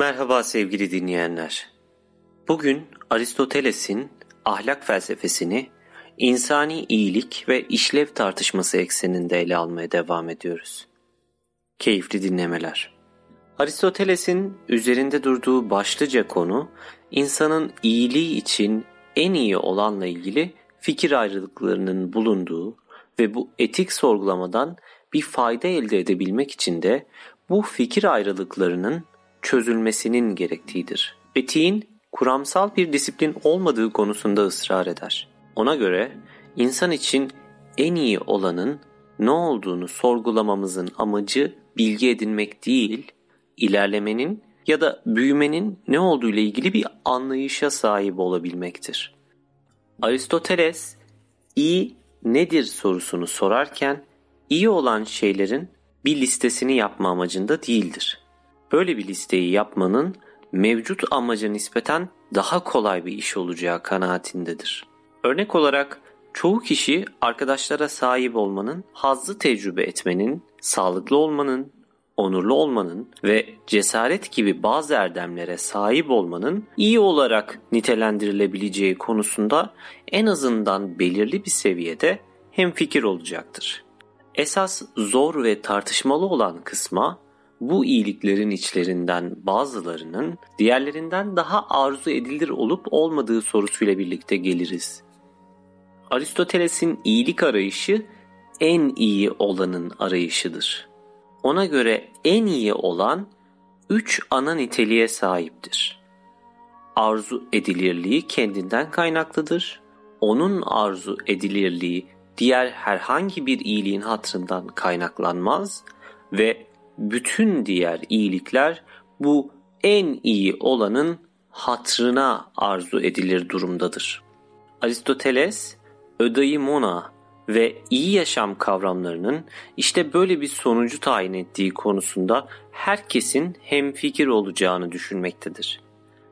Merhaba sevgili dinleyenler. Bugün Aristoteles'in ahlak felsefesini insani iyilik ve işlev tartışması ekseninde ele almaya devam ediyoruz. Keyifli dinlemeler. Aristoteles'in üzerinde durduğu başlıca konu insanın iyiliği için en iyi olanla ilgili fikir ayrılıklarının bulunduğu ve bu etik sorgulamadan bir fayda elde edebilmek için de bu fikir ayrılıklarının çözülmesinin gerektiğidir. Etiğin kuramsal bir disiplin olmadığı konusunda ısrar eder. Ona göre insan için en iyi olanın ne olduğunu sorgulamamızın amacı bilgi edinmek değil, ilerlemenin ya da büyümenin ne olduğu ile ilgili bir anlayışa sahip olabilmektir. Aristoteles iyi nedir sorusunu sorarken iyi olan şeylerin bir listesini yapma amacında değildir. Böyle bir listeyi yapmanın mevcut amaca nispeten daha kolay bir iş olacağı kanaatindedir. Örnek olarak çoğu kişi arkadaşlara sahip olmanın, hazzı tecrübe etmenin, sağlıklı olmanın, onurlu olmanın ve cesaret gibi bazı erdemlere sahip olmanın iyi olarak nitelendirilebileceği konusunda en azından belirli bir seviyede hemfikir olacaktır. Esas zor ve tartışmalı olan kısma bu iyiliklerin içlerinden bazılarının diğerlerinden daha arzu edilir olup olmadığı sorusuyla birlikte geliriz. Aristoteles'in iyilik arayışı en iyi olanın arayışıdır. Ona göre en iyi olan üç ana niteliğe sahiptir. Arzu edilirliği kendinden kaynaklıdır. Onun arzu edilirliği diğer herhangi bir iyiliğin hatrından kaynaklanmaz ve bütün diğer iyilikler bu en iyi olanın hatrına arzu edilir durumdadır. Aristoteles, ödaimona ve iyi yaşam kavramlarının işte böyle bir sonucu tayin ettiği konusunda herkesin hemfikir olacağını düşünmektedir.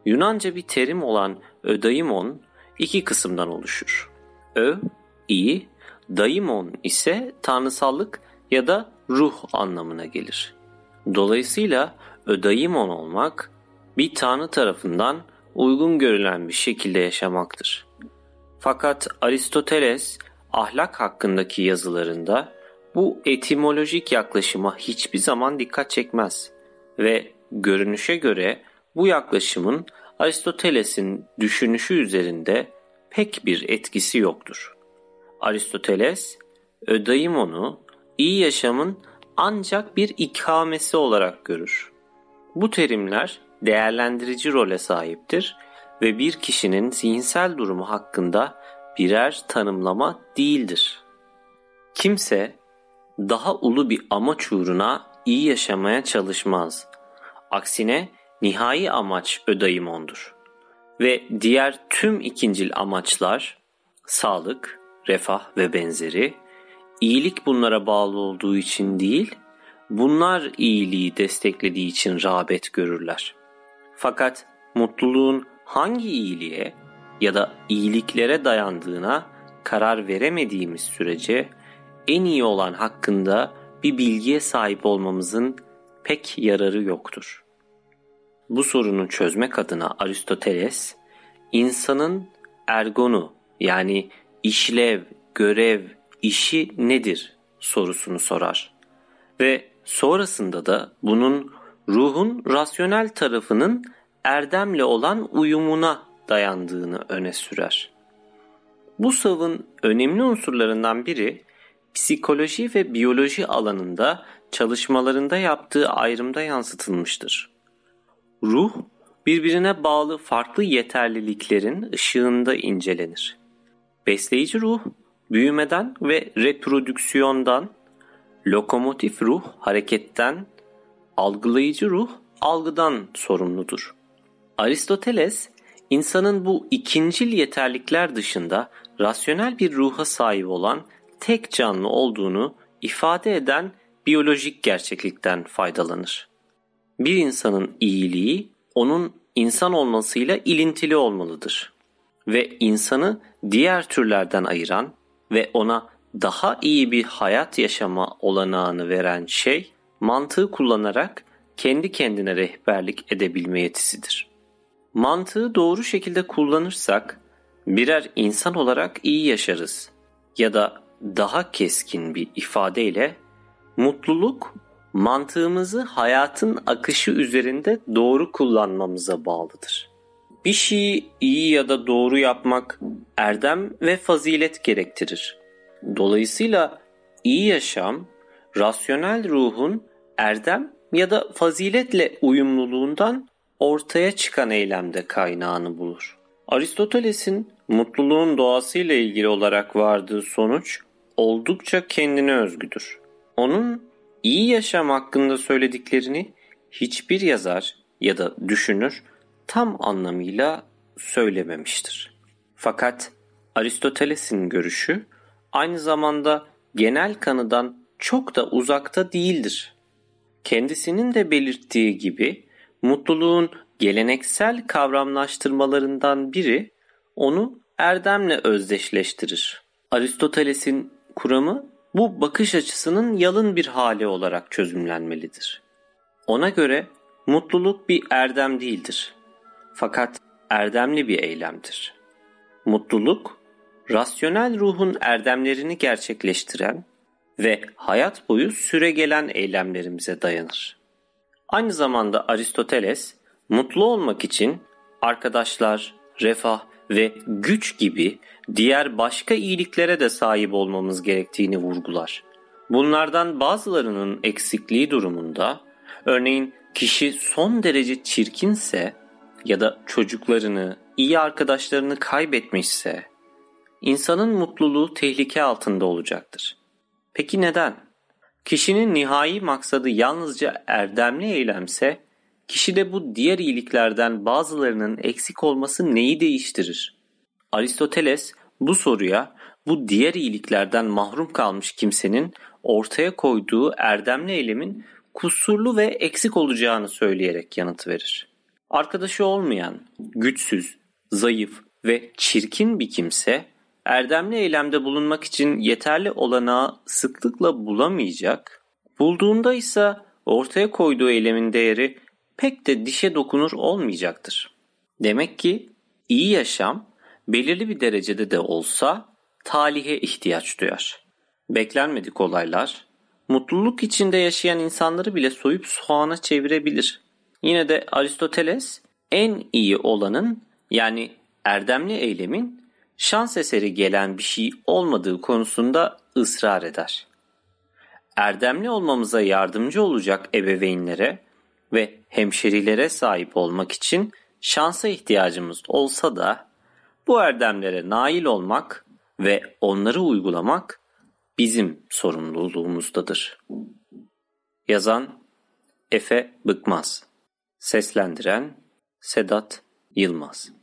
Yunanca bir terim olan ödaimon iki kısımdan oluşur. Ö, iyi, daimon ise tanrısallık ya da ruh anlamına gelir. Dolayısıyla ödaimon olmak bir tanrı tarafından uygun görülen bir şekilde yaşamaktır. Fakat Aristoteles ahlak hakkındaki yazılarında bu etimolojik yaklaşıma hiçbir zaman dikkat çekmez ve görünüşe göre bu yaklaşımın Aristoteles'in düşünüşü üzerinde pek bir etkisi yoktur. Aristoteles, ödaimonu iyi yaşamın ancak bir ikamesi olarak görür. Bu terimler değerlendirici role sahiptir ve bir kişinin zihinsel durumu hakkında birer tanımlama değildir. Kimse daha ulu bir amaç uğruna iyi yaşamaya çalışmaz. Aksine nihai amaç ödaimondur. Ve diğer tüm ikincil amaçlar sağlık, refah ve benzeri iyilik bunlara bağlı olduğu için değil, bunlar iyiliği desteklediği için rağbet görürler. Fakat mutluluğun hangi iyiliğe ya da iyiliklere dayandığına karar veremediğimiz sürece en iyi olan hakkında bir bilgiye sahip olmamızın pek yararı yoktur. Bu sorunu çözmek adına Aristoteles, insanın ergonu yani işlev, görev, işi nedir sorusunu sorar. Ve sonrasında da bunun ruhun rasyonel tarafının erdemle olan uyumuna dayandığını öne sürer. Bu savın önemli unsurlarından biri psikoloji ve biyoloji alanında çalışmalarında yaptığı ayrımda yansıtılmıştır. Ruh birbirine bağlı farklı yeterliliklerin ışığında incelenir. Besleyici ruh büyümeden ve reprodüksiyondan, lokomotif ruh hareketten, algılayıcı ruh algıdan sorumludur. Aristoteles insanın bu ikincil yeterlikler dışında rasyonel bir ruha sahip olan tek canlı olduğunu ifade eden biyolojik gerçeklikten faydalanır. Bir insanın iyiliği onun insan olmasıyla ilintili olmalıdır ve insanı diğer türlerden ayıran ve ona daha iyi bir hayat yaşama olanağını veren şey mantığı kullanarak kendi kendine rehberlik edebilme yetisidir. Mantığı doğru şekilde kullanırsak birer insan olarak iyi yaşarız ya da daha keskin bir ifadeyle mutluluk mantığımızı hayatın akışı üzerinde doğru kullanmamıza bağlıdır. Bir şeyi iyi ya da doğru yapmak erdem ve fazilet gerektirir. Dolayısıyla iyi yaşam, rasyonel ruhun erdem ya da faziletle uyumluluğundan ortaya çıkan eylemde kaynağını bulur. Aristoteles'in mutluluğun doğasıyla ilgili olarak vardığı sonuç oldukça kendine özgüdür. Onun iyi yaşam hakkında söylediklerini hiçbir yazar ya da düşünür tam anlamıyla söylememiştir. Fakat Aristoteles'in görüşü aynı zamanda genel kanıdan çok da uzakta değildir. Kendisinin de belirttiği gibi mutluluğun geleneksel kavramlaştırmalarından biri onu erdemle özdeşleştirir. Aristoteles'in kuramı bu bakış açısının yalın bir hali olarak çözümlenmelidir. Ona göre mutluluk bir erdem değildir. Fakat erdemli bir eylemdir. Mutluluk, rasyonel ruhun erdemlerini gerçekleştiren ve hayat boyu süregelen eylemlerimize dayanır. Aynı zamanda Aristoteles, mutlu olmak için arkadaşlar, refah ve güç gibi diğer başka iyiliklere de sahip olmamız gerektiğini vurgular. Bunlardan bazılarının eksikliği durumunda, örneğin kişi son derece çirkinse ya da çocuklarını, iyi arkadaşlarını kaybetmişse, insanın mutluluğu tehlike altında olacaktır. Peki neden? Kişinin nihai maksadı yalnızca erdemli eylemse, kişide bu diğer iyiliklerden bazılarının eksik olması neyi değiştirir? Aristoteles bu soruya bu diğer iyiliklerden mahrum kalmış kimsenin ortaya koyduğu erdemli eylemin kusurlu ve eksik olacağını söyleyerek yanıt verir. Arkadaşı olmayan, güçsüz, zayıf ve çirkin bir kimse erdemli eylemde bulunmak için yeterli olanağı sıklıkla bulamayacak, bulduğunda ise ortaya koyduğu eylemin değeri pek de dişe dokunur olmayacaktır. Demek ki iyi yaşam belirli bir derecede de olsa talihe ihtiyaç duyar. Beklenmedik olaylar, mutluluk içinde yaşayan insanları bile soyup soğana çevirebilir. Yine de Aristoteles en iyi olanın yani erdemli eylemin şans eseri gelen bir şey olmadığı konusunda ısrar eder. Erdemli olmamıza yardımcı olacak ebeveynlere ve hemşerilere sahip olmak için şansa ihtiyacımız olsa da bu erdemlere nail olmak ve onları uygulamak bizim sorumluluğumuzdadır. Yazan Efe Bıkmaz Seslendiren Sedat Yılmaz